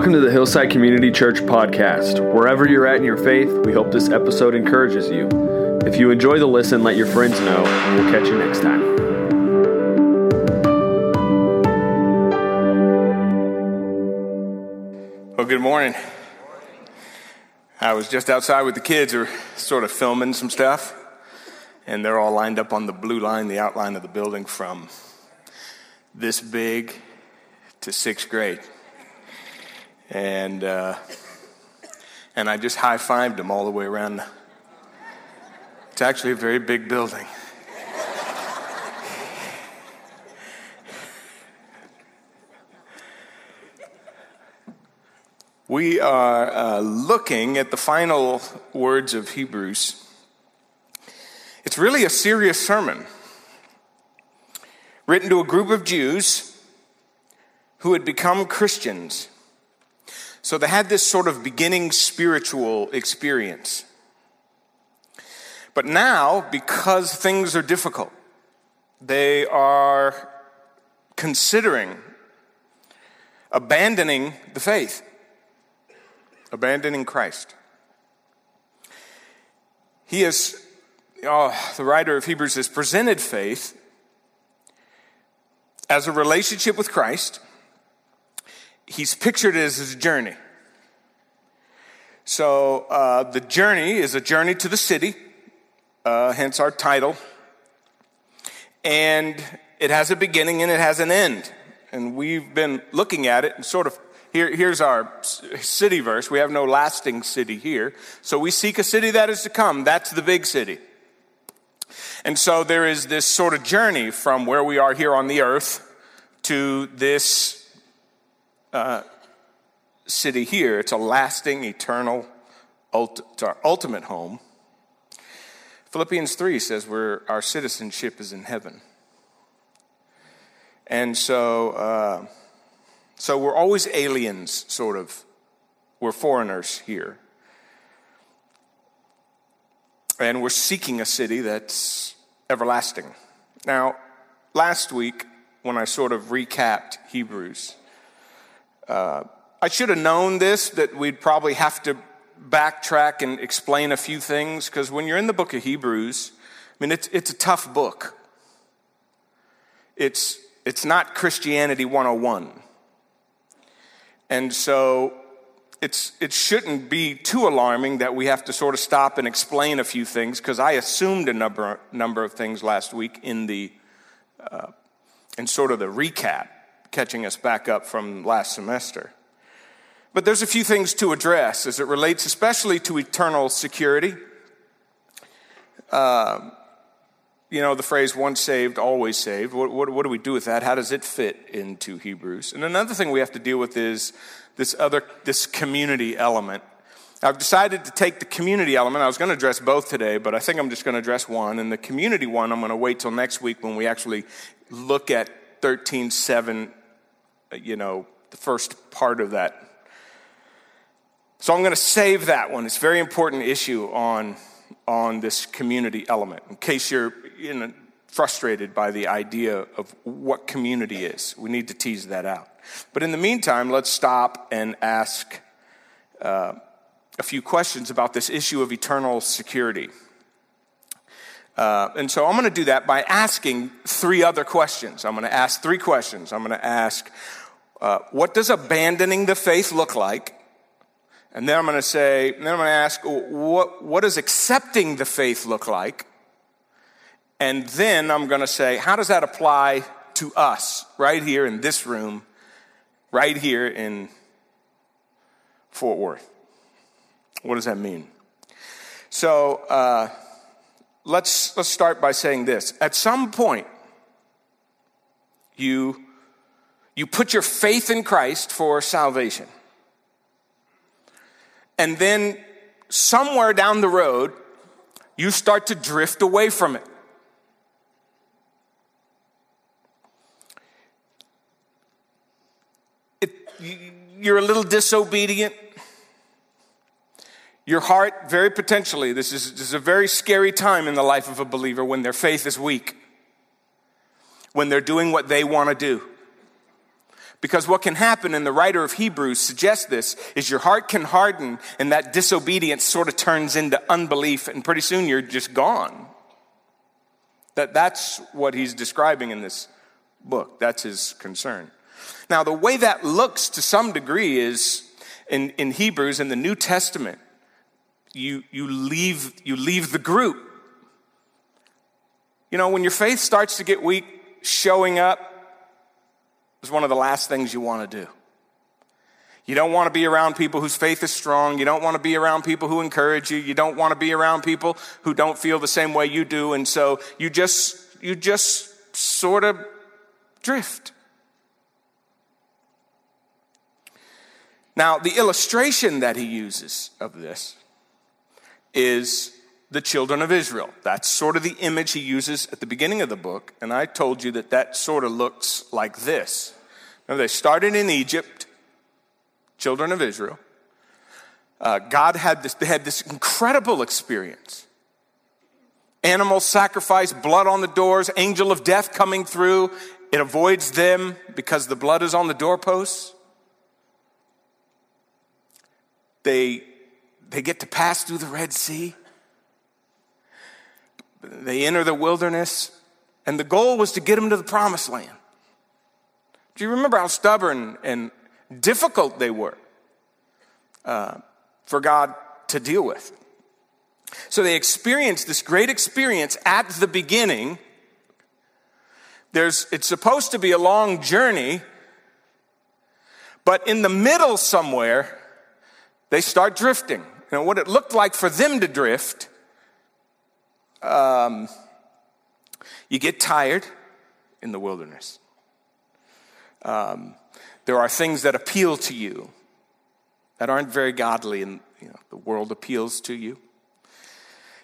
Welcome to the Hillside Community Church podcast. Wherever you're at in your faith, we hope this episode encourages you. If you enjoy the listen, let your friends know, and we'll catch you next time. Well, good morning. I was just outside with the kids, are sort of filming some stuff, and they're all lined up on the blue line, the outline of the building from this big to sixth grade and uh, and I just high fived him all the way around. It's actually a very big building. we are uh, looking at the final words of Hebrews. It's really a serious sermon written to a group of Jews who had become Christians so they had this sort of beginning spiritual experience. But now, because things are difficult, they are considering abandoning the faith, abandoning Christ. He is, oh, the writer of Hebrews has presented faith as a relationship with Christ he's pictured it as a journey. So uh, the journey is a journey to the city, uh, hence our title. And it has a beginning and it has an end. And we've been looking at it and sort of here, here's our city verse. We have no lasting city here. So we seek a city that is to come. That's the big city. And so there is this sort of journey from where we are here on the earth to this uh, city here. It's a lasting, eternal, ult- it's our ultimate home. Philippians 3 says we're, our citizenship is in heaven. And so, uh, so we're always aliens, sort of. We're foreigners here. And we're seeking a city that's everlasting. Now, last week, when I sort of recapped Hebrews, uh, I should have known this, that we'd probably have to backtrack and explain a few things, because when you're in the book of Hebrews, I mean, it's, it's a tough book. It's, it's not Christianity 101. And so it's, it shouldn't be too alarming that we have to sort of stop and explain a few things, because I assumed a number, number of things last week in the, uh, in sort of the recap catching us back up from last semester. But there's a few things to address as it relates, especially to eternal security. Uh, you know, the phrase once saved, always saved. What, what, what, do we do with that? How does it fit into Hebrews? And another thing we have to deal with is this other, this community element. I've decided to take the community element. I was going to address both today, but I think I'm just going to address one. And the community one, I'm going to wait till next week when we actually look at 13.7 you know, the first part of that. So I'm going to save that one. It's a very important issue on, on this community element. In case you're you know, frustrated by the idea of what community is, we need to tease that out. But in the meantime, let's stop and ask uh, a few questions about this issue of eternal security. Uh, and so I'm going to do that by asking three other questions. I'm going to ask three questions. I'm going to ask, uh, what does abandoning the faith look like? And then I'm going to say, then I'm going to ask, what, what does accepting the faith look like? And then I'm going to say, how does that apply to us right here in this room, right here in Fort Worth? What does that mean? So uh, let's, let's start by saying this. At some point, you you put your faith in Christ for salvation. And then somewhere down the road, you start to drift away from it. it you're a little disobedient. Your heart, very potentially, this is, this is a very scary time in the life of a believer when their faith is weak, when they're doing what they want to do Because what can happen, and the writer of Hebrews suggests this, is your heart can harden and that disobedience sort of turns into unbelief, and pretty soon you're just gone. That, that's what he's describing in this book. That's his concern. Now, the way that looks to some degree is in, in Hebrews in the New Testament, you, you, leave, you leave the group. You know, when your faith starts to get weak, showing up is one of the last things you want to do. You don't want to be around people whose faith is strong. You don't want to be around people who encourage you. You don't want to be around people who don't feel the same way you do. And so you just, you just sort of drift. Now, the illustration that he uses of this is the children of Israel. That's sort of the image he uses at the beginning of the book. And I told you that that sort of looks like this. Now, they started in Egypt, children of Israel. Uh, God had this, they had this incredible experience. Animal sacrifice, blood on the doors, angel of death coming through. It avoids them because the blood is on the doorposts. They, they get to pass through the Red Sea. They enter the wilderness, and the goal was to get them to the promised land. Do you remember how stubborn and difficult they were uh, for God to deal with? So they experienced this great experience at the beginning. There's, it's supposed to be a long journey, but in the middle somewhere, they start drifting. Know, what it looked like for them to drift um, you get tired in the wilderness. Um, there are things that appeal to you that aren't very godly, and you know, the world appeals to you.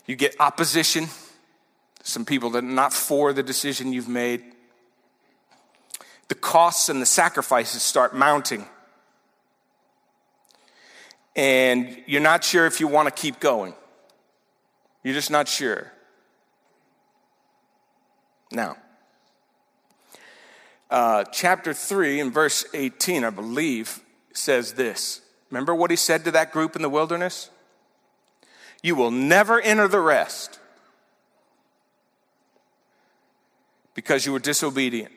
You get opposition, some people that are not for the decision you've made. The costs and the sacrifices start mounting. And you're not sure if you want to keep going. You're just not sure. Now, uh, chapter 3 and verse 18, I believe, says this. Remember what he said to that group in the wilderness? You will never enter the rest because you were disobedient.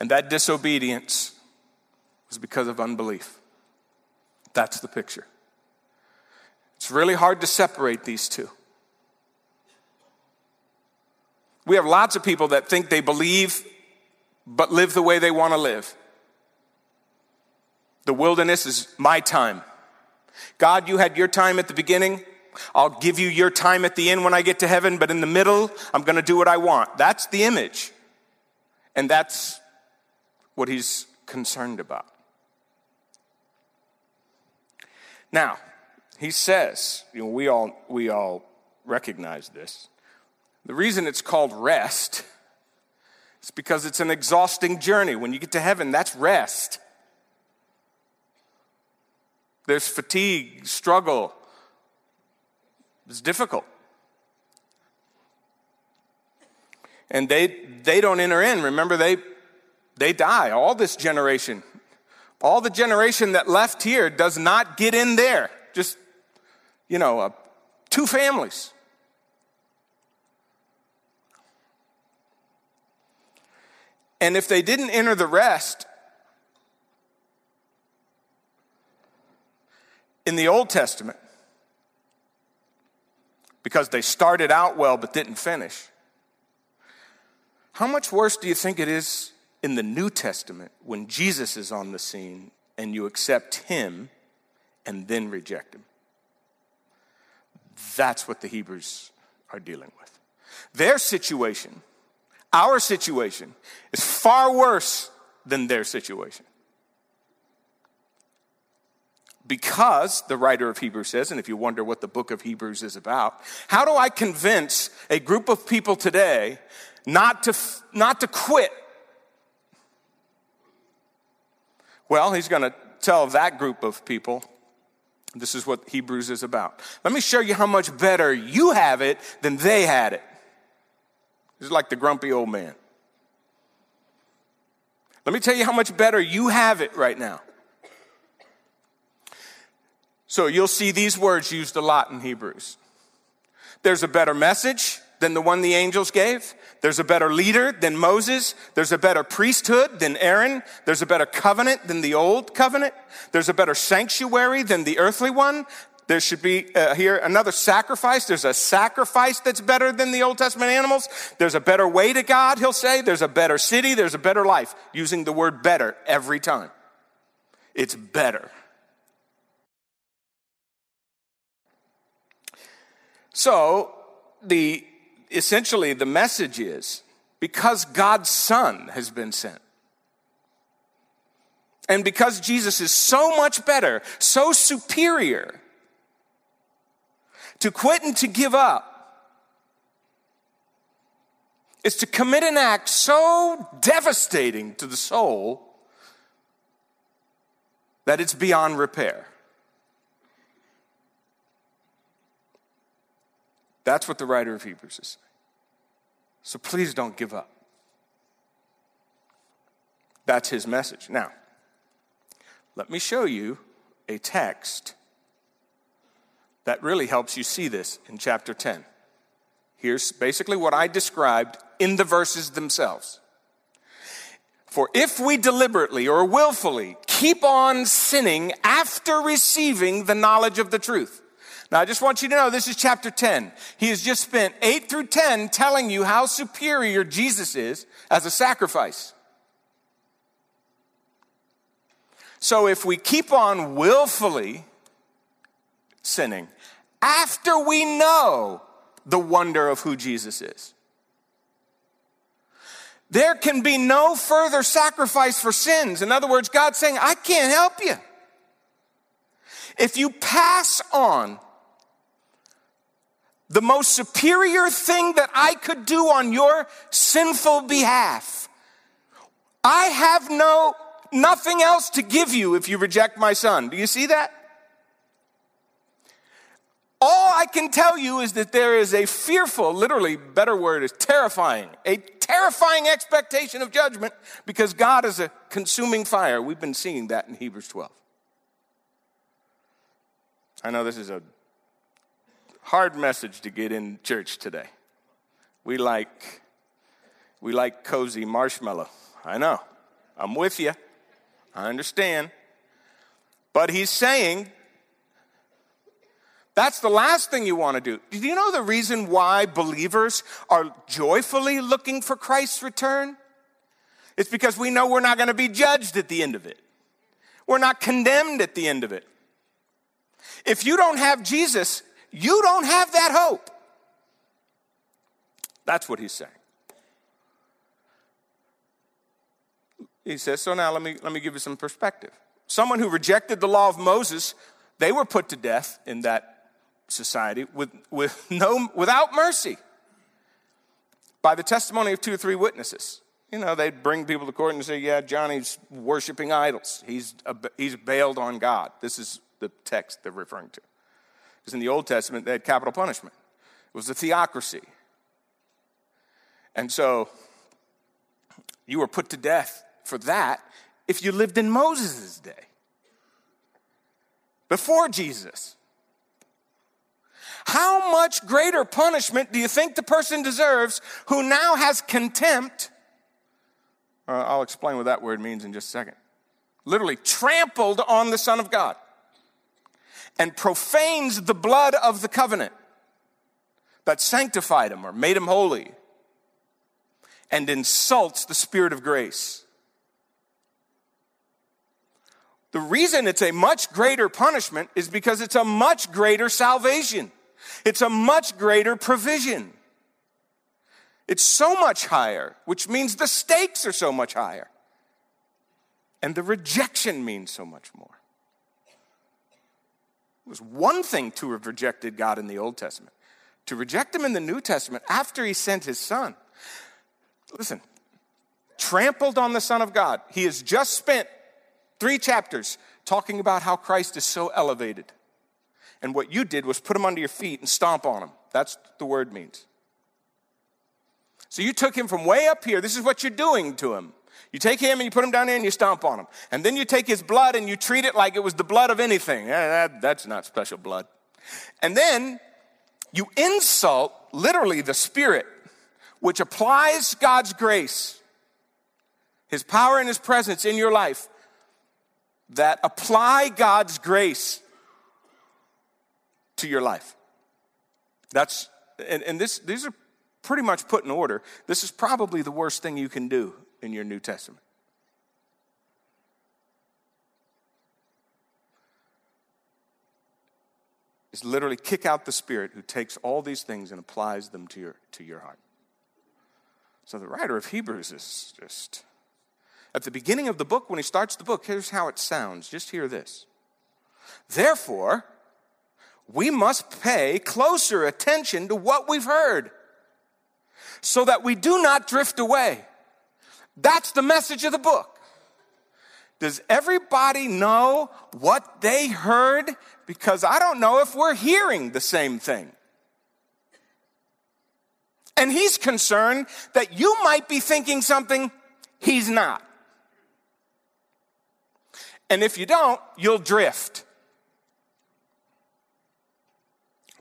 And that disobedience was because of unbelief. That's the picture. It's really hard to separate these two. We have lots of people that think they believe but live the way they want to live. The wilderness is my time. God, you had your time at the beginning. I'll give you your time at the end when I get to heaven, but in the middle, I'm going to do what I want. That's the image. And that's what he's concerned about. Now, he says, you know, we all, we all recognize this. The reason it's called rest is because it's an exhausting journey. When you get to heaven, that's rest. There's fatigue, struggle. It's difficult. And they they don't enter in. Remember, they they die. All this generation, all the generation that left here does not get in there. Just, you know, uh, two families. And if they didn't enter the rest, in the Old Testament, because they started out well but didn't finish, how much worse do you think it is in the New Testament when Jesus is on the scene and you accept him and then reject him? That's what the Hebrews are dealing with. Their situation our situation is far worse than their situation. Because, the writer of Hebrews says, and if you wonder what the book of Hebrews is about, how do I convince a group of people today not to, not to quit? Well, he's going to tell that group of people this is what Hebrews is about. Let me show you how much better you have it than they had it. He's like the grumpy old man. Let me tell you how much better you have it right now. So you'll see these words used a lot in Hebrews. There's a better message than the one the angels gave. There's a better leader than Moses. There's a better priesthood than Aaron. There's a better covenant than the old covenant. There's a better sanctuary than the earthly one. There should be uh, here another sacrifice. There's a sacrifice that's better than the Old Testament animals. There's a better way to God, he'll say. There's a better city. There's a better life, using the word better every time. It's better. So, the essentially the message is because God's Son has been sent. And because Jesus is so much better, so superior, to quit and to give up is to commit an act so devastating to the soul that it's beyond repair. That's what the writer of Hebrews is saying. So please don't give up. That's his message. Now, let me show you a text that really helps you see this in chapter 10. Here's basically what I described in the verses themselves. For if we deliberately or willfully keep on sinning after receiving the knowledge of the truth. Now, I just want you to know this is chapter 10. He has just spent 8 through 10 telling you how superior Jesus is as a sacrifice. So, if we keep on willfully sinning after we know the wonder of who Jesus is. There can be no further sacrifice for sins. In other words, God's saying, I can't help you. If you pass on the most superior thing that I could do on your sinful behalf, I have no nothing else to give you if you reject my son. Do you see that? All I can tell you is that there is a fearful, literally, better word is terrifying, a terrifying expectation of judgment because God is a consuming fire. We've been seeing that in Hebrews 12. I know this is a hard message to get in church today. We like we like cozy marshmallow. I know. I'm with you. I understand. But he's saying that's the last thing you want to do. Do you know the reason why believers are joyfully looking for Christ's return? It's because we know we're not going to be judged at the end of it. We're not condemned at the end of it. If you don't have Jesus, you don't have that hope. That's what he's saying. He says, so now let me, let me give you some perspective. Someone who rejected the law of Moses, they were put to death in that society with, with no, without mercy by the testimony of two or three witnesses. You know, they'd bring people to court and say, Yeah, Johnny's worshiping idols. He's, he's bailed on God. This is the text they're referring to. Because in the Old Testament, they had capital punishment, it was a theocracy. And so you were put to death for that if you lived in Moses' day, before Jesus. How much greater punishment do you think the person deserves who now has contempt? Uh, I'll explain what that word means in just a second. Literally, trampled on the Son of God and profanes the blood of the covenant that sanctified him or made him holy and insults the Spirit of grace. The reason it's a much greater punishment is because it's a much greater salvation. It's a much greater provision. It's so much higher, which means the stakes are so much higher. And the rejection means so much more. It was one thing to have rejected God in the Old Testament. To reject him in the New Testament after he sent his son. Listen, trampled on the Son of God. He has just spent three chapters talking about how Christ is so elevated and what you did was put him under your feet and stomp on him. That's the word means. So you took him from way up here. This is what you're doing to him. You take him and you put him down there and you stomp on him. And then you take his blood and you treat it like it was the blood of anything. that, that's not special blood. And then you insult literally the Spirit, which applies God's grace, His power and His presence in your life, that apply God's grace to your life. That's, and, and this, these are pretty much put in order. This is probably the worst thing you can do in your New Testament. is literally kick out the spirit who takes all these things and applies them to your, to your heart. So the writer of Hebrews is just, at the beginning of the book, when he starts the book, here's how it sounds. Just hear this. Therefore, we must pay closer attention to what we've heard so that we do not drift away. That's the message of the book. Does everybody know what they heard? Because I don't know if we're hearing the same thing. And he's concerned that you might be thinking something he's not. And if you don't, you'll drift.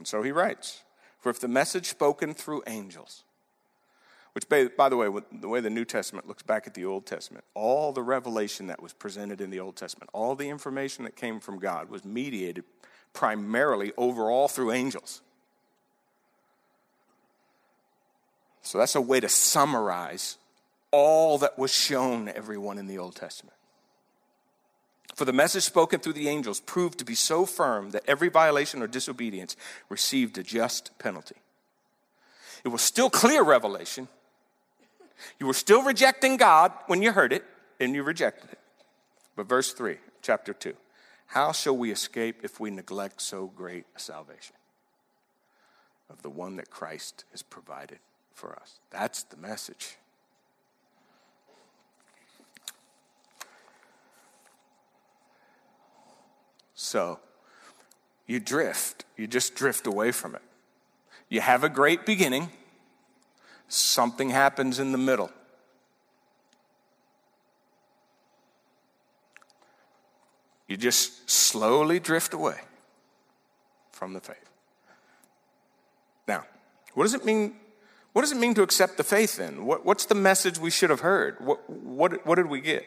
And so he writes For if the message spoken through angels, which, by the way, the way the New Testament looks back at the Old Testament, all the revelation that was presented in the Old Testament, all the information that came from God was mediated primarily overall through angels. So that's a way to summarize all that was shown everyone in the Old Testament. For the message spoken through the angels proved to be so firm that every violation or disobedience received a just penalty. It was still clear revelation, you were still rejecting God when you heard it, and you rejected it. But verse 3, chapter 2 How shall we escape if we neglect so great a salvation? Of the one that Christ has provided for us. That's the message. So, you drift. You just drift away from it. You have a great beginning something happens in the middle. You just slowly drift away from the faith. Now, what does it mean? What does it mean to accept the faith then? What, what's the message we should have heard? What, what, what did we get?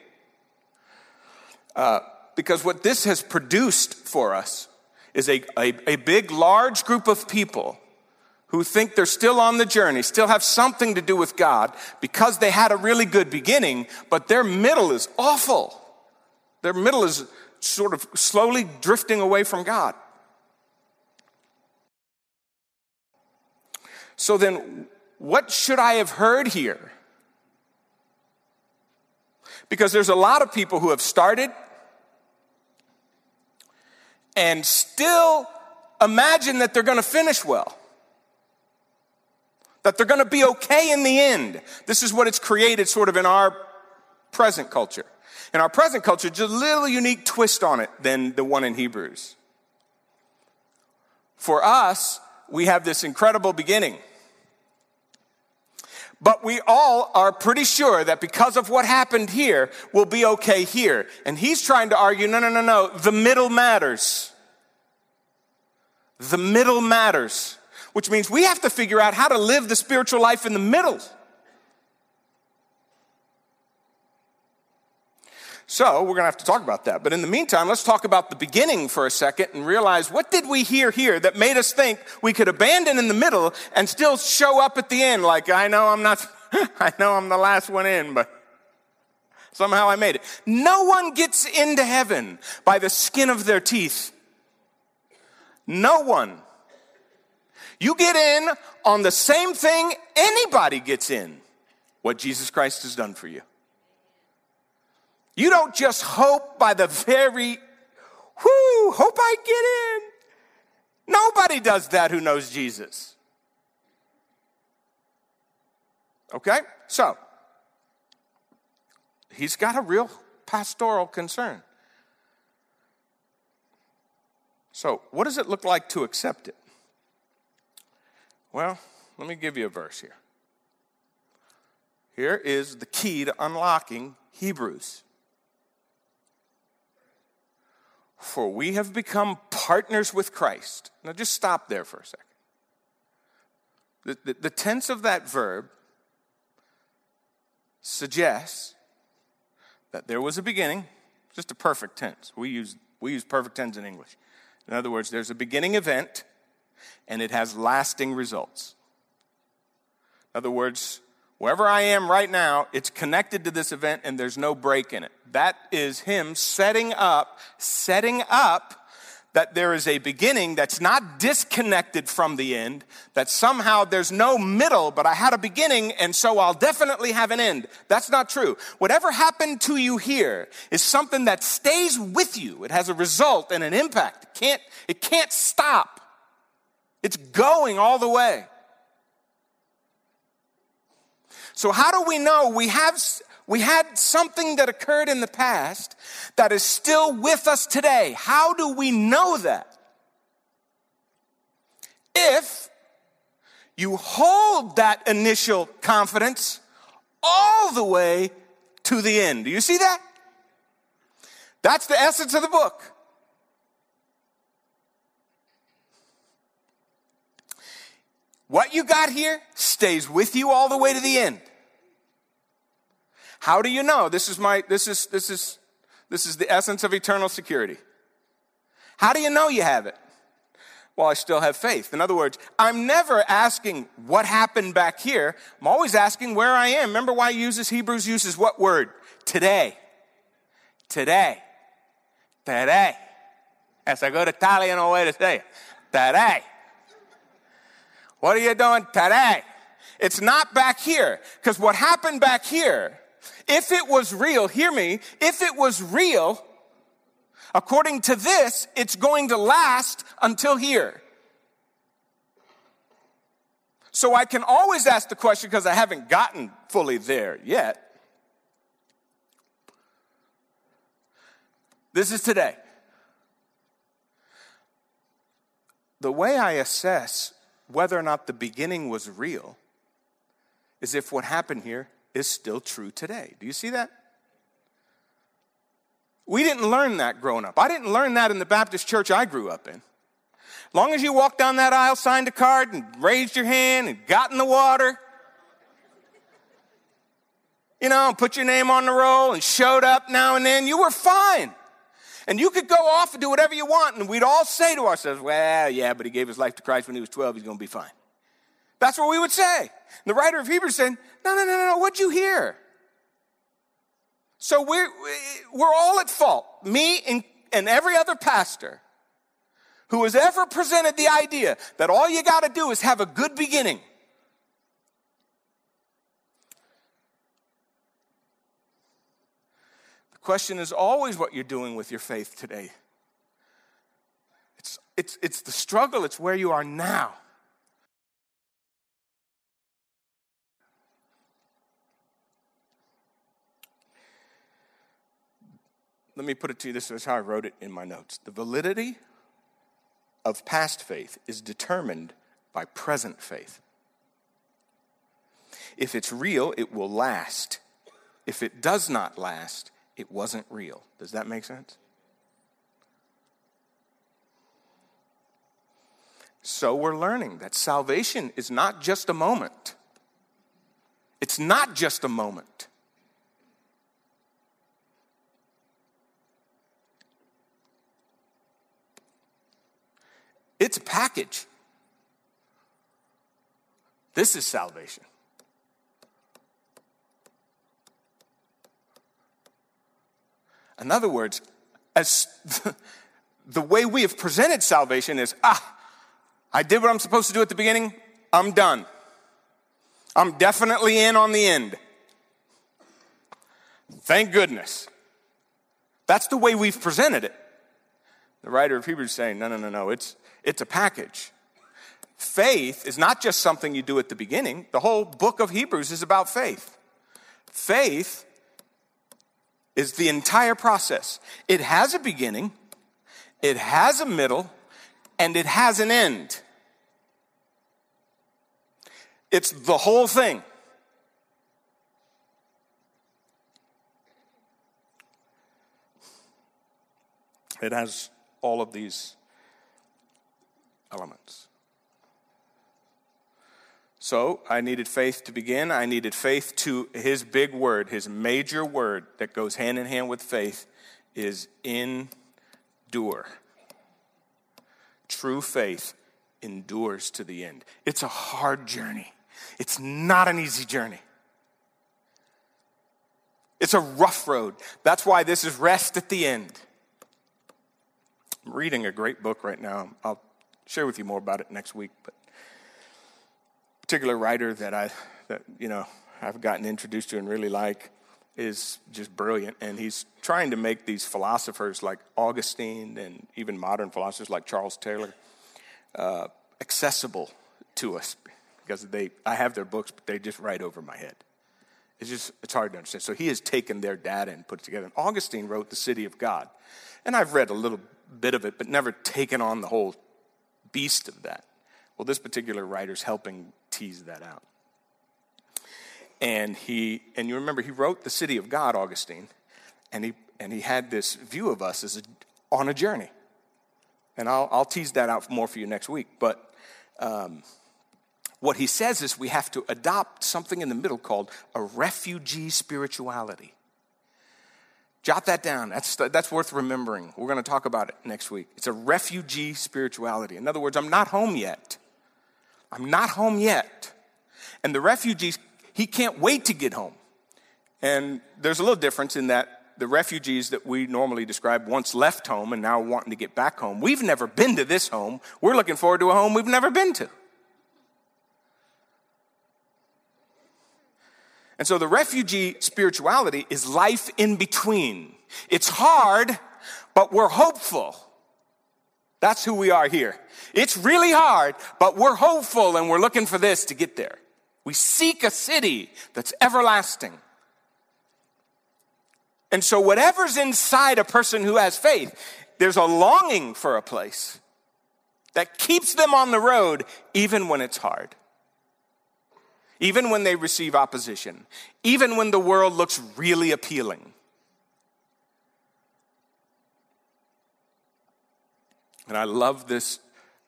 Uh, because what this has produced for us is a, a, a big, large group of people who think they're still on the journey, still have something to do with God because they had a really good beginning, but their middle is awful. Their middle is sort of slowly drifting away from God. So then, what should I have heard here? Because there's a lot of people who have started and still imagine that they're going to finish well that they're going to be okay in the end. This is what it's created sort of in our present culture. In our present culture, just a little unique twist on it than the one in Hebrews. For us, we have this incredible beginning. But we all are pretty sure that because of what happened here, we'll be okay here. And he's trying to argue no, no, no, no. The middle matters. The middle matters which means we have to figure out how to live the spiritual life in the middle. So, we're going to have to talk about that. But in the meantime, let's talk about the beginning for a second and realize what did we hear here that made us think we could abandon in the middle and still show up at the end like, I know I'm not, I know I'm the last one in, but somehow I made it. No one gets into heaven by the skin of their teeth. No one. You get in on the same thing anybody gets in what Jesus Christ has done for you. You don't just hope by the very, whoo, hope I get in. Nobody does that who knows Jesus. Okay? So, he's got a real pastoral concern. So, what does it look like to accept it? Well, let me give you a verse here. Here is the key to unlocking Hebrews. For we have become partners with Christ. Now just stop there for a second. The, the, the tense of that verb suggests that there was a beginning, just a perfect tense. We use, we use perfect tense in English. In other words, there's a beginning event and it has lasting results. In other words, wherever I am right now, it's connected to this event and there's no break in it. That is Him setting up, setting up that there is a beginning that's not disconnected from the end, that somehow there's no middle, but I had a beginning and so I'll definitely have an end. That's not true. Whatever happened to you here is something that stays with you. It has a result and an impact. It can't, it can't stop. It's going all the way. So how do we know we have we had something that occurred in the past that is still with us today. How do we know that? If you hold that initial confidence all the way to the end. Do you see that? That's the essence of the book. What you got here stays with you all the way to the end. How do you know? This is my, this is, this is, this is the essence of eternal security. How do you know you have it? Well, I still have faith. In other words, I'm never asking what happened back here. I'm always asking where I am. Remember why uses Hebrews uses what word? Today. Today. Today. That's a good Italian way to say. Today. What are you doing today? It's not back here. Because what happened back here if it was real, hear me, if it was real, according to this, it's going to last until here. So I can always ask the question because I haven't gotten fully there yet. This is today. The way I assess whether or not the beginning was real is if what happened here is still true today. Do you see that? We didn't learn that growing up. I didn't learn that in the Baptist church I grew up in. Long as you walked down that aisle, signed a card, and raised your hand and got in the water, you know, put your name on the roll and showed up now and then, you were fine. And you could go off and do whatever you want, and we'd all say to ourselves, well, yeah, but he gave his life to Christ when he was 12, he's going to be fine. That's what we would say. And the writer of Hebrews said, no, no, no, no, what'd you hear? So we're, we're all at fault. Me and, and every other pastor who has ever presented the idea that all you got to do is have a good beginning. Question is always what you're doing with your faith today. It's, it's, it's the struggle, it's where you are now. let me put it to you this is how I wrote it in my notes. The validity of past faith is determined by present faith. If it's real, it will last. If it does not last, it wasn't real. Does that make sense? So we're learning that salvation is not just a moment. It's not just a moment. It's a package. This is salvation. In other words, as the way we have presented salvation is ah, I did what I'm supposed to do at the beginning, I'm done. I'm definitely in on the end. Thank goodness. That's the way we've presented it. The writer of Hebrews is saying, no, no, no, no, it's, it's a package. Faith is not just something you do at the beginning. The whole book of Hebrews is about faith. Faith is the entire process. It has a beginning, it has a middle, and it has an end. It's the whole thing. It has all of these elements. So I needed faith to begin. I needed faith to his big word, his major word that goes hand in hand with faith is endure. True faith endures to the end. It's a hard journey, it's not an easy journey. It's a rough road. That's why this is rest at the end. I'm reading a great book right now. I'll share with you more about it next week, but particular writer that I that you know I've gotten introduced to and really like is just brilliant, and he's trying to make these philosophers like Augustine and even modern philosophers like Charles Taylor uh, accessible to us because they I have their books, but they just write over my head. It's just it's hard to understand. So he has taken their data and put it together. And Augustine wrote The City of God, and I've read a little bit of it, but never taken on the whole beast of that. Well, this particular writer's helping tease that out. And he, and you remember, he wrote The City of God, Augustine, and he, and he had this view of us as a, on a journey. And I'll, I'll tease that out more for you next week. But um, what he says is we have to adopt something in the middle called a refugee spirituality. Jot that down. That's, that's worth remembering. We're going to talk about it next week. It's a refugee spirituality. In other words, I'm not home yet. I'm not home yet. And the refugees, he can't wait to get home. And there's a little difference in that the refugees that we normally describe once left home and now wanting to get back home. We've never been to this home. We're looking forward to a home we've never been to. And so the refugee spirituality is life in between. It's hard, but we're hopeful. That's who we are here. It's really hard, but we're hopeful and we're looking for this to get there. We seek a city that's everlasting. And so, whatever's inside a person who has faith, there's a longing for a place that keeps them on the road even when it's hard, even when they receive opposition, even when the world looks really appealing. And I love this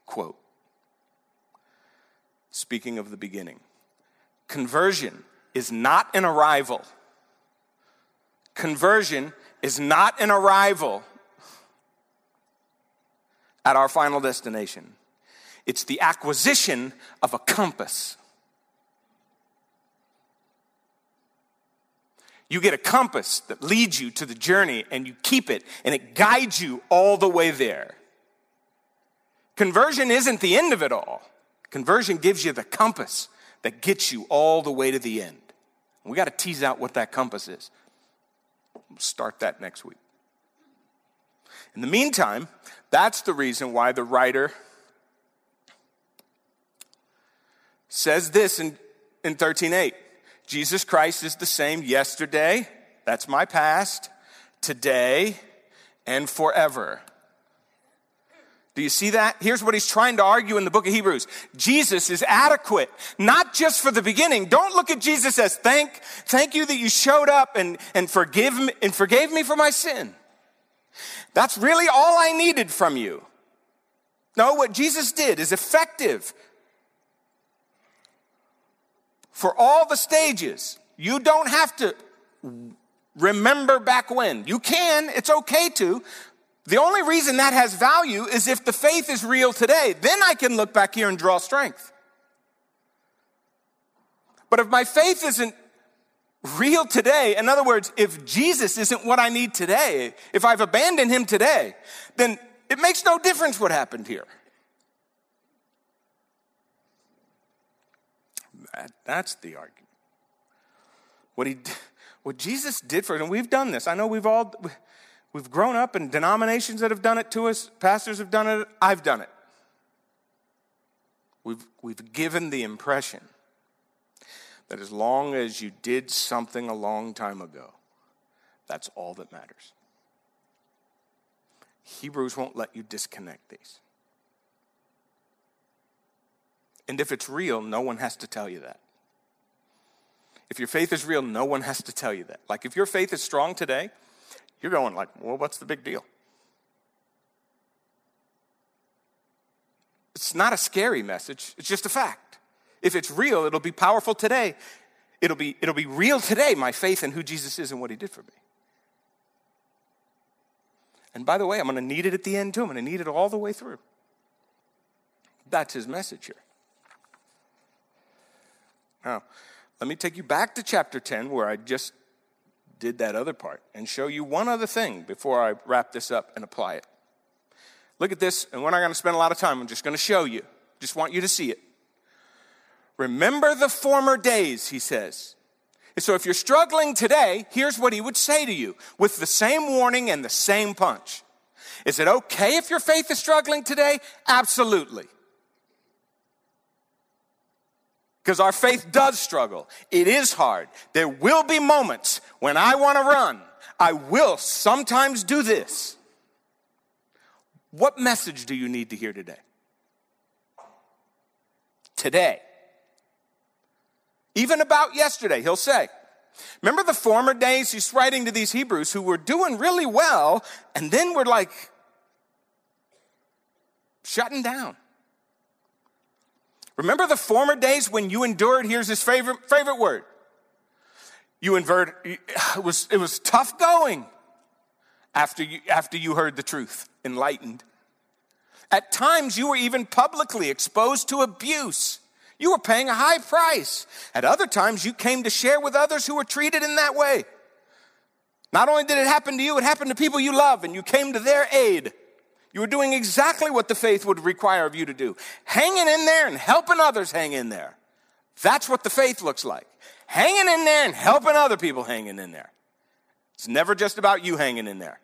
quote. Speaking of the beginning, conversion is not an arrival. Conversion is not an arrival at our final destination. It's the acquisition of a compass. You get a compass that leads you to the journey and you keep it and it guides you all the way there. Conversion isn't the end of it all. Conversion gives you the compass that gets you all the way to the end. We got to tease out what that compass is. We'll start that next week. In the meantime, that's the reason why the writer says this in, in 13.8. Jesus Christ is the same yesterday, that's my past, today, and forever. Do you see that? Here's what he's trying to argue in the book of Hebrews. Jesus is adequate, not just for the beginning. Don't look at Jesus as thank, thank you that you showed up and, and forgive me, and forgave me for my sin. That's really all I needed from you. No, what Jesus did is effective for all the stages. You don't have to remember back when. You can, it's okay to, the only reason that has value is if the faith is real today. Then I can look back here and draw strength. But if my faith isn't real today, in other words, if Jesus isn't what I need today, if I've abandoned him today, then it makes no difference what happened here. That, that's the argument. What he, what Jesus did for us, and we've done this. I know we've all We've grown up in denominations that have done it to us, pastors have done it, I've done it. We've, we've given the impression that as long as you did something a long time ago, that's all that matters. Hebrews won't let you disconnect these. And if it's real, no one has to tell you that. If your faith is real, no one has to tell you that. Like if your faith is strong today, you're going like, well, what's the big deal? It's not a scary message, it's just a fact. If it's real, it'll be powerful today. It'll be, it'll be real today, my faith in who Jesus is and what he did for me. And by the way, I'm going to need it at the end too. I'm going to need it all the way through. That's his message here. Now, let me take you back to chapter 10 where I just did that other part and show you one other thing before I wrap this up and apply it. Look at this, and we're not going to spend a lot of time. I'm just going to show you. Just want you to see it. Remember the former days, he says. And so if you're struggling today, here's what he would say to you with the same warning and the same punch. Is it okay if your faith is struggling today? Absolutely. Because our faith does struggle. It is hard. There will be moments when I want to run. I will sometimes do this. What message do you need to hear today? Today. Even about yesterday, he'll say. Remember the former days he's writing to these Hebrews who were doing really well and then were like shutting down. Remember the former days when you endured? Here's his favorite, favorite word. You endured, it was, it was tough going after you, after you heard the truth, enlightened. At times, you were even publicly exposed to abuse. You were paying a high price. At other times, you came to share with others who were treated in that way. Not only did it happen to you, it happened to people you love, and you came to their aid. You were doing exactly what the faith would require of you to do hanging in there and helping others hang in there. That's what the faith looks like. Hanging in there and helping other people hanging in there. It's never just about you hanging in there.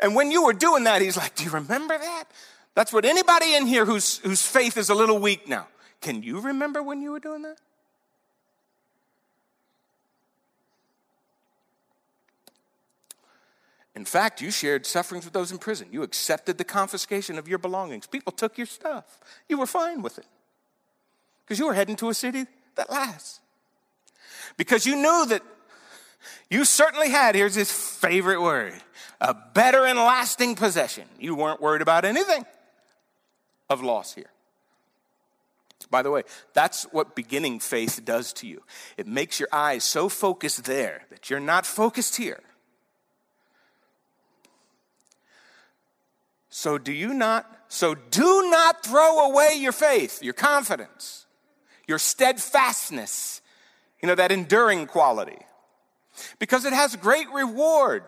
And when you were doing that, he's like, Do you remember that? That's what anybody in here whose, whose faith is a little weak now. Can you remember when you were doing that? In fact, you shared sufferings with those in prison. You accepted the confiscation of your belongings. People took your stuff. You were fine with it because you were heading to a city that lasts. Because you knew that you certainly had, here's his favorite word, a better and lasting possession. You weren't worried about anything of loss here. By the way, that's what beginning faith does to you. It makes your eyes so focused there that you're not focused here. So do you not, so do not throw away your faith, your confidence, your steadfastness, you know, that enduring quality. Because it has great reward.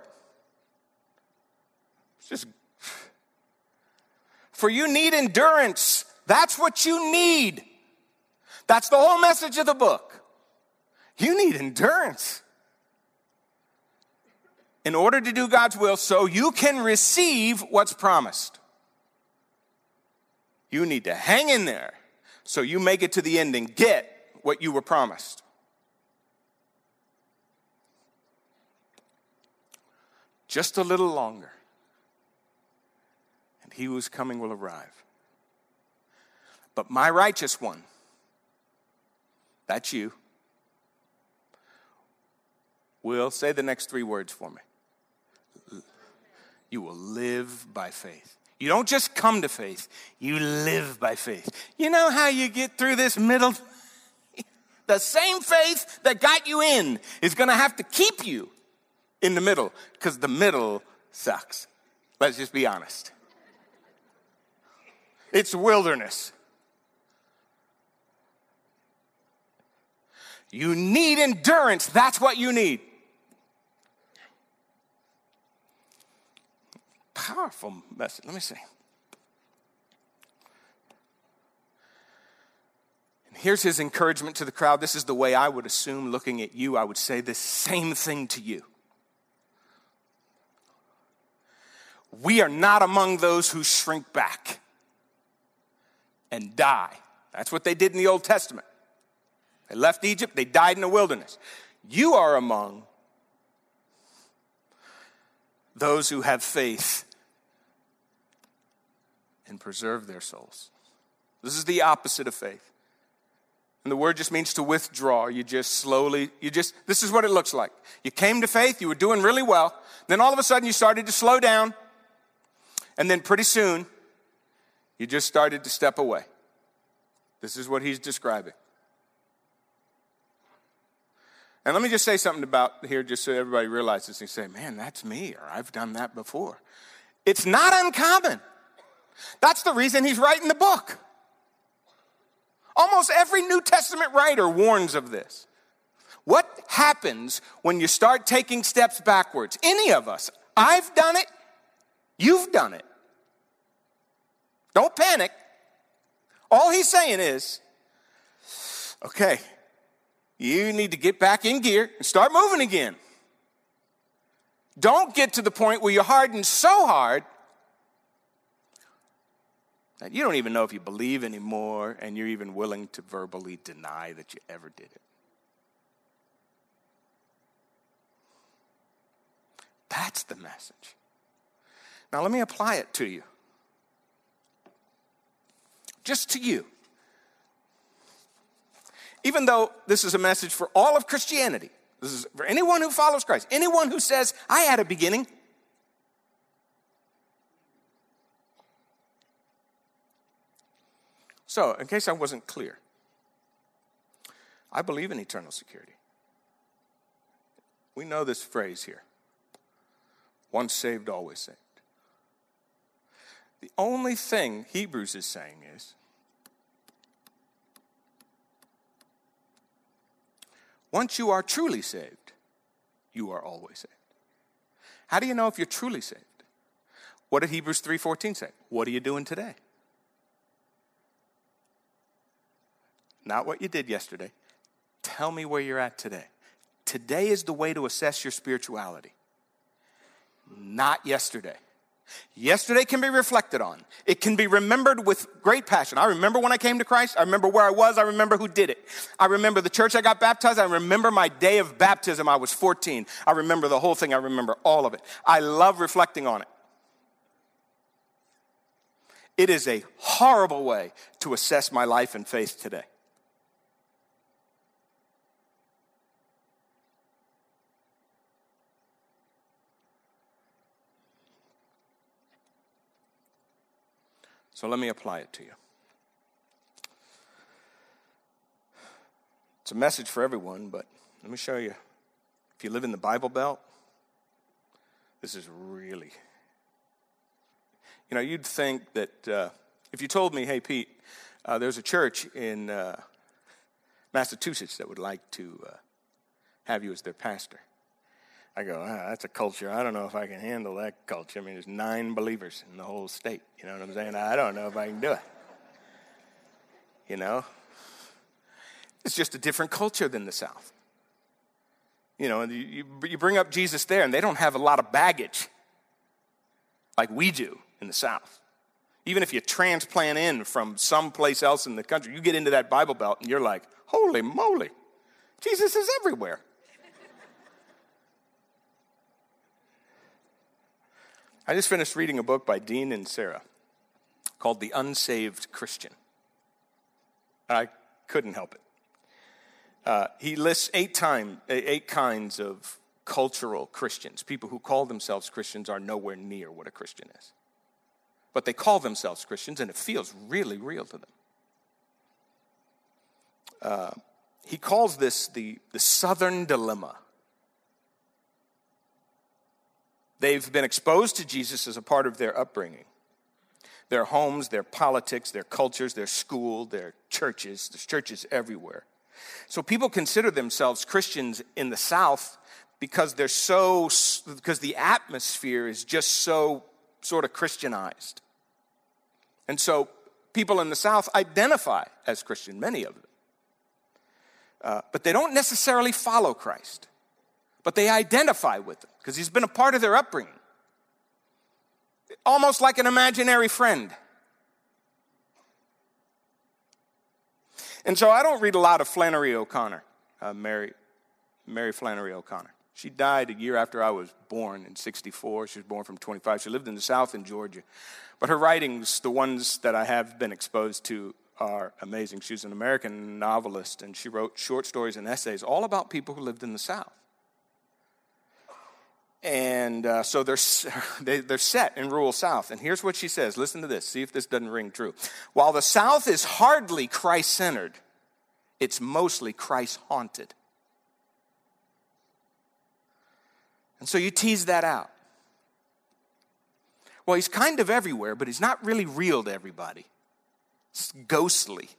It's just, for you need endurance. That's what you need. That's the whole message of the book. You need endurance in order to do God's will so you can receive what's promised. You need to hang in there so you make it to the end and get what you were promised. Just a little longer, and he who's coming will arrive. But my righteous one, that's you, will say the next three words for me you will live by faith. You don't just come to faith, you live by faith. You know how you get through this middle? the same faith that got you in is going to have to keep you in the middle because the middle sucks. Let's just be honest. It's wilderness. You need endurance. That's what you need. Powerful message. Let me see. And here's his encouragement to the crowd. This is the way I would assume, looking at you, I would say the same thing to you. We are not among those who shrink back and die. That's what they did in the Old Testament. They left Egypt, they died in the wilderness. You are among those who have faith and preserve their souls. This is the opposite of faith. And the word just means to withdraw. You just slowly, you just, this is what it looks like. You came to faith, you were doing really well. Then all of a sudden you started to slow down. And then pretty soon, you just started to step away. This is what he's describing. And let me just say something about here, just so everybody realizes. And say, man, that's me, or I've done that before. It's not uncommon. That's the reason he's writing the book. Almost every New Testament writer warns of this. What happens when you start taking steps backwards? Any of us. I've done it. You've done it. Don't panic. All he's saying is, okay, you need to get back in gear and start moving again. Don't get to the point where you're hardened so hard you don't even know if you believe anymore and you're even willing to verbally deny that you ever did it. That's the message. Now, let me apply it to you. Just to you. Even though this is a message for all of Christianity, this is for anyone who follows Christ, anyone who says, I had a beginning. So, in case I wasn't clear, I believe in eternal security. We know this phrase here once saved, always saved. The only thing Hebrews is saying is once you are truly saved, you are always saved. How do you know if you're truly saved? What did Hebrews 3:14 say? What are you doing today? Not what you did yesterday. Tell me where you're at today. Today is the way to assess your spirituality not yesterday. Yesterday can be reflected on. It can be remembered with great passion. I remember when I came to Christ. I remember where I was. I remember who did it. I remember the church I got baptized. I remember my day of baptism. I was 14. I remember the whole thing. I remember all of it. I love reflecting on it. It is a horrible way to assess my life and faith today. So let me apply it to you. It's a message for everyone, but let me show you. If you live in the Bible Belt, this is really. You know, you'd think that uh, if you told me, hey, Pete, uh, there's a church in uh, Massachusetts that would like to uh, have you as their pastor. I go, ah, that's a culture. I don't know if I can handle that culture. I mean, there's nine believers in the whole state. You know what I'm saying? I don't know if I can do it. You know? It's just a different culture than the South. You know, you, you bring up Jesus there, and they don't have a lot of baggage like we do in the South. Even if you transplant in from someplace else in the country, you get into that Bible Belt and you're like, holy moly, Jesus is everywhere. I just finished reading a book by Dean Inserra called The Unsaved Christian. I couldn't help it. Uh, he lists eight, time, eight kinds of cultural Christians. People who call themselves Christians are nowhere near what a Christian is. But they call themselves Christians, and it feels really real to them. Uh, he calls this the, the Southern Dilemma. They've been exposed to Jesus as a part of their upbringing. Their homes, their politics, their cultures, their school, their churches. There's churches everywhere. So people consider themselves Christians in the South because they're so, because the atmosphere is just so sort of Christianized. And so people in the South identify as Christian, many of them. Uh, but they don't necessarily follow Christ but they identify with him because he's been a part of their upbringing. Almost like an imaginary friend. And so I don't read a lot of Flannery O'Connor, uh, Mary, Mary Flannery O'Connor. She died a year after I was born in 64. She was born from 25. She lived in the South in Georgia. But her writings, the ones that I have been exposed to, are amazing. She's an American novelist, and she wrote short stories and essays all about people who lived in the South. And uh, so they're, they, they're set in rural South. And here's what she says listen to this, see if this doesn't ring true. While the South is hardly Christ centered, it's mostly Christ haunted. And so you tease that out. Well, he's kind of everywhere, but he's not really real to everybody. It's ghostly.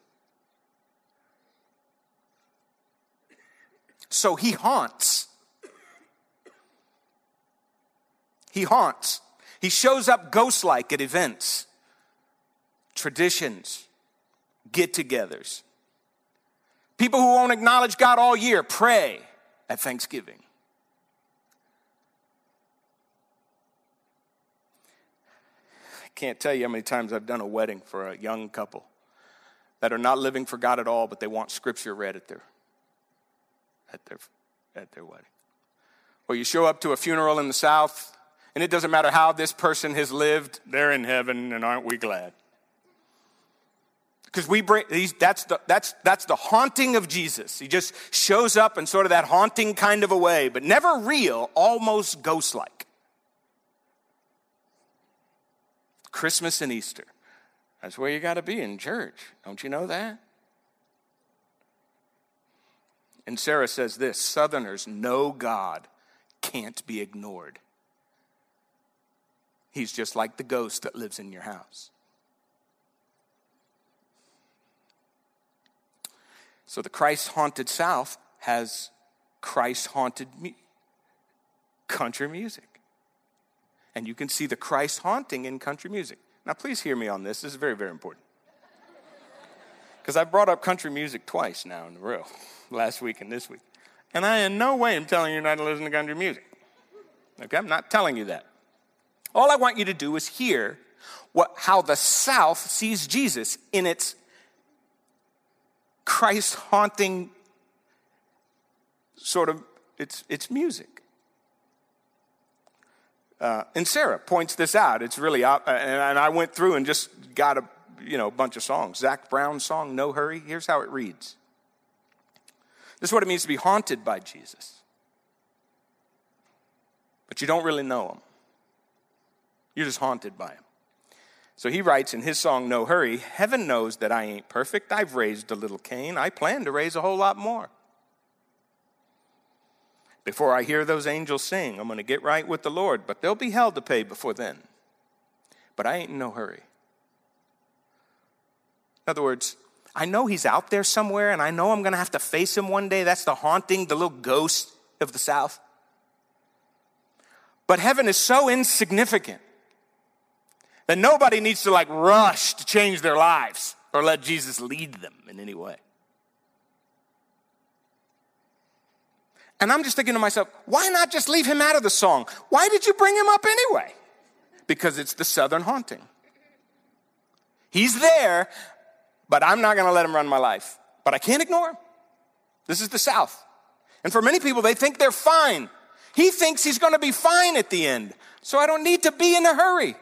So he haunts. He haunts. He shows up ghost like at events, traditions, get togethers. People who won't acknowledge God all year pray at Thanksgiving. I can't tell you how many times I've done a wedding for a young couple that are not living for God at all, but they want scripture read at their at their at their wedding. Or you show up to a funeral in the South, and it doesn't matter how this person has lived, they're in heaven, and aren't we glad? because we bring these, that's the that's that's the haunting of jesus. He just shows up in sort of that haunting kind of a way but never real almost ghost-like. Christmas and easter. That's where you got to be in church. Don't you know that? And Inserra says this southerners know god can't be ignored he's just like the ghost that lives in your house So the Christ haunted South has Christ haunted me- country music. And you can see the Christ haunting in country music. Now, please hear me on this. This is very, very important. Because I brought up country music twice now in a row, last week and this week. And I in no way am telling you not to listen to country music. Okay, I'm not telling you that. All I want you to do is hear what, how the South sees Jesus in its Christ haunting sort of it's it's music. Uh, and Inserra points this out. It's really uh, and I went through and just got a you know bunch of songs. Zac Brown's song "No Hurry." Here's how it reads. This is what it means to be haunted by Jesus, but you don't really know him. You're just haunted by him. So he writes in his song, No Hurry Heaven knows that I ain't perfect. I've raised a little Cain. I plan to raise a whole lot more. Before I hear those angels sing, I'm going to get right with the Lord, but there'll be hell to pay before then. But I ain't in no hurry. In other words, I know he's out there somewhere, and I know I'm going to have to face him one day. That's the haunting, the little ghost of the South. But heaven is so insignificant that nobody needs to like rush to change their lives or let Jesus lead them in any way. And I'm just thinking to myself, why not just leave him out of the song? Why did you bring him up anyway? Because it's the southern haunting. He's there, but I'm not going to let him run my life. But I can't ignore him. This is the South. And for many people, they think they're fine. He thinks he's going to be fine at the end. So I don't need to be in a hurry.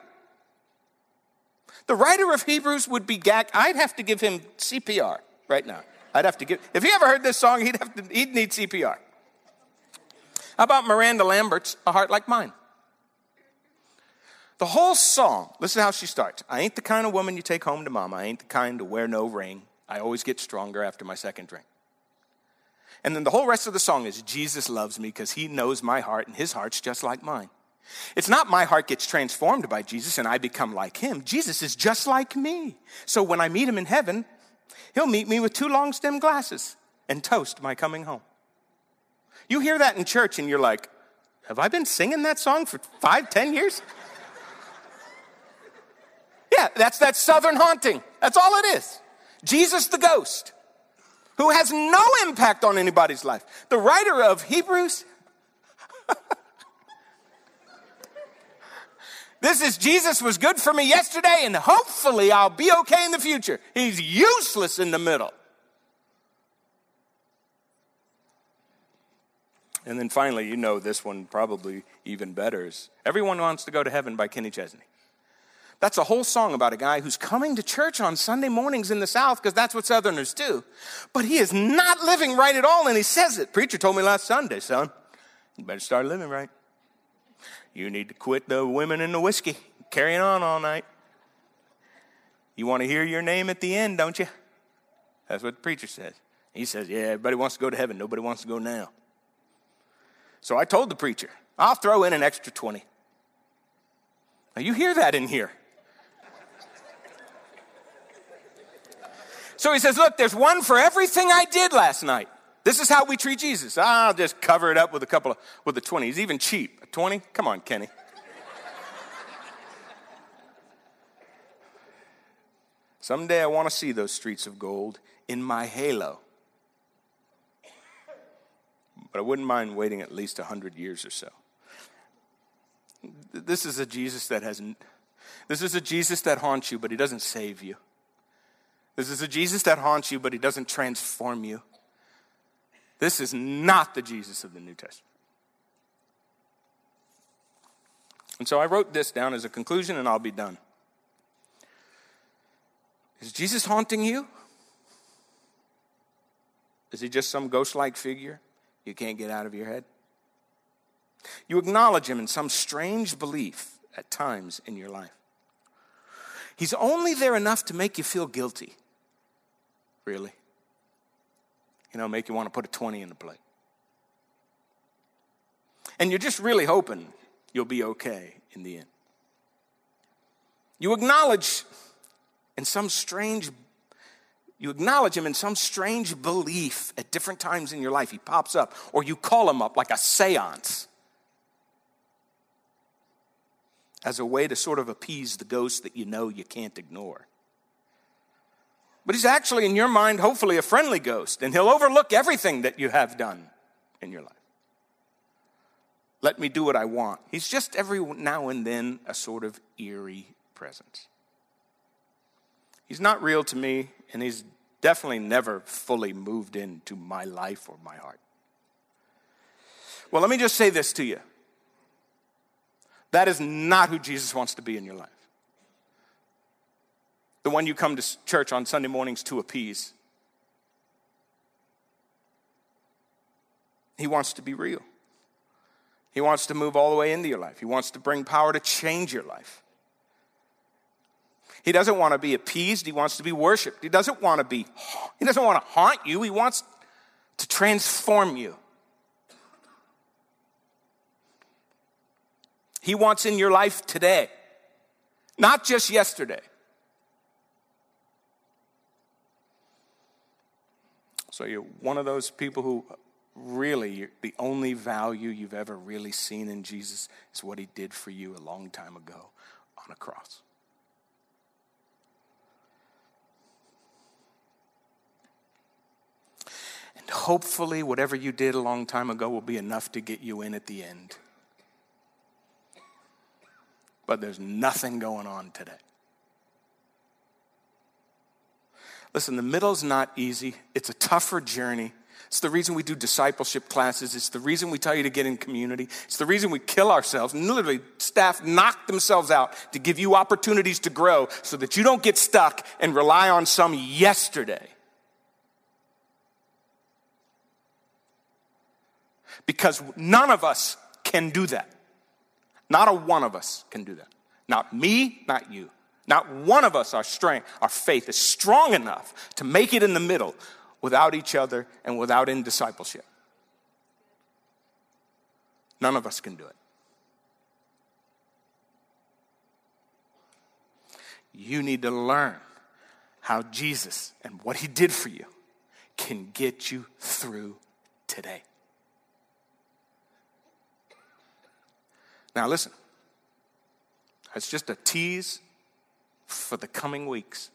The writer of Hebrews would be gagged. I'd have to give him CPR right now. I'd have to give, if he ever heard this song, he'd have to, he'd need CPR. How about Miranda Lambert's A Heart Like Mine? The whole song, listen how she starts. I ain't the kind of woman you take home to mama. I ain't the kind to wear no ring. I always get stronger after my second drink. And then the whole rest of the song is Jesus loves me because he knows my heart and his heart's just like mine. It's not my heart gets transformed by Jesus and I become like him. Jesus is just like me. So when I meet him in heaven, he'll meet me with two long stem glasses and toast my coming home. You hear that in church and you're like, have I been singing that song for five, ten years? yeah, that's that southern haunting. That's all it is. Jesus the ghost, who has no impact on anybody's life. The writer of Hebrews This is Jesus was good for me yesterday, and hopefully I'll be okay in the future. He's useless in the middle. And then finally, you know this one probably even better is Everyone Wants to Go to Heaven by Kenny Chesney. That's a whole song about a guy who's coming to church on Sunday mornings in the South because that's what Southerners do. But he is not living right at all, and he says it. Preacher told me last Sunday, son, you better start living right. You need to quit the women and the whiskey, carrying on all night. You want to hear your name at the end, don't you? That's what the preacher says. He says, Yeah, everybody wants to go to heaven. Nobody wants to go now. So I told the preacher, I'll throw in an extra 20. Now you hear that in here. So he says, Look, there's one for everything I did last night. This is how we treat Jesus. I'll just cover it up with a couple of, with a 20. He's even cheap. A 20? Come on, Kenny. Someday I want to see those streets of gold in my halo. But I wouldn't mind waiting at least 100 years or so. This is a Jesus that has this is a Jesus that haunts you, but he doesn't save you. This is a Jesus that haunts you, but he doesn't transform you. This is not the Jesus of the New Testament. And so I wrote this down as a conclusion, and I'll be done. Is Jesus haunting you? Is he just some ghost like figure you can't get out of your head? You acknowledge him in some strange belief at times in your life. He's only there enough to make you feel guilty. Really? You know, make you want to put a 20 in the plate. And you're just really hoping you'll be okay in the end. You acknowledge in some strange you acknowledge him in some strange belief at different times in your life. He pops up, or you call him up like a seance as a way to sort of appease the ghost that you know you can't ignore. But he's actually, in your mind, hopefully a friendly ghost, and he'll overlook everything that you have done in your life. Let me do what I want. He's just every now and then a sort of eerie presence. He's not real to me, and he's definitely never fully moved into my life or my heart. Well, let me just say this to you that is not who Jesus wants to be in your life. The one you come to church on Sunday mornings to appease. He wants to be real. He wants to move all the way into your life. He wants to bring power to change your life. He doesn't want to be appeased, he wants to be worshiped. He doesn't want to be he doesn't want to haunt you, he wants to transform you. He wants in your life today, not just yesterday. So you're one of those people who really, the only value you've ever really seen in Jesus is what he did for you a long time ago on a cross. And hopefully, whatever you did a long time ago will be enough to get you in at the end. But there's nothing going on today. Listen, the middle's not easy, it's a tougher journey. It's the reason we do discipleship classes. It's the reason we tell you to get in community. It's the reason we kill ourselves. Literally, staff knock themselves out to give you opportunities to grow so that you don't get stuck and rely on some yesterday. Because none of us can do that. Not a one of us can do that. Not me, not you. Not one of us, our strength, our faith is strong enough to make it in the middle without each other and without in discipleship. None of us can do it. You need to learn how Jesus and what he did for you can get you through today. Now, listen, that's just a tease for the coming weeks.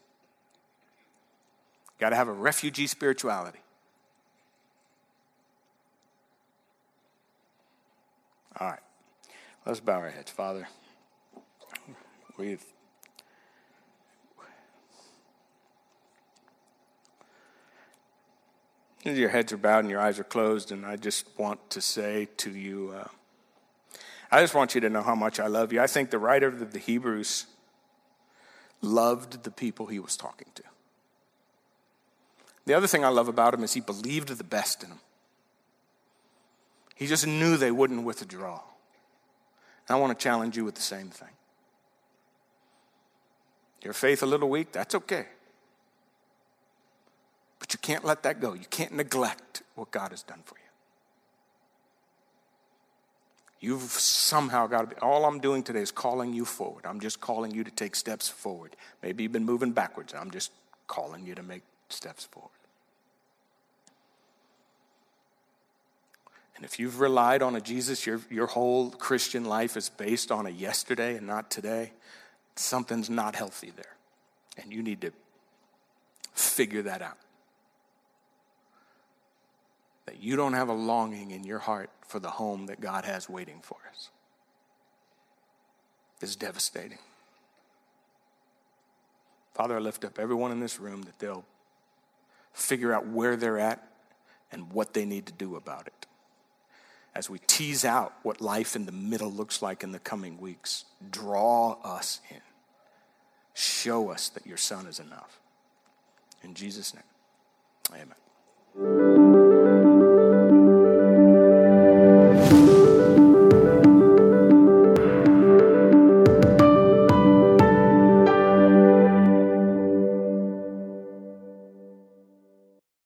Got to have a refugee spirituality. All right, let's bow our heads. Father, we've your heads are bowed and your eyes are closed, and I just want to say to you, uh, I just want you to know how much I love you. I think the writer of the Hebrews loved the people he was talking to. The other thing I love about him is he believed the best in them. He just knew they wouldn't withdraw. I want to challenge you with the same thing. Your faith a little weak, that's okay. But you can't let that go. You can't neglect what God has done for you. You've somehow got to be, all I'm doing today is calling you forward. I'm just calling you to take steps forward. Maybe you've been moving backwards. I'm just calling you to make steps forward. And if you've relied on a Jesus, your, your whole Christian life is based on a yesterday and not today, something's not healthy there. And you need to figure that out. That you don't have a longing in your heart for the home that God has waiting for us is devastating. Father, I lift up everyone in this room that they'll figure out where they're at and what they need to do about it as we tease out what life in the middle looks like in the coming weeks. Draw us in. Show us that your Son is enough. In Jesus' name, amen.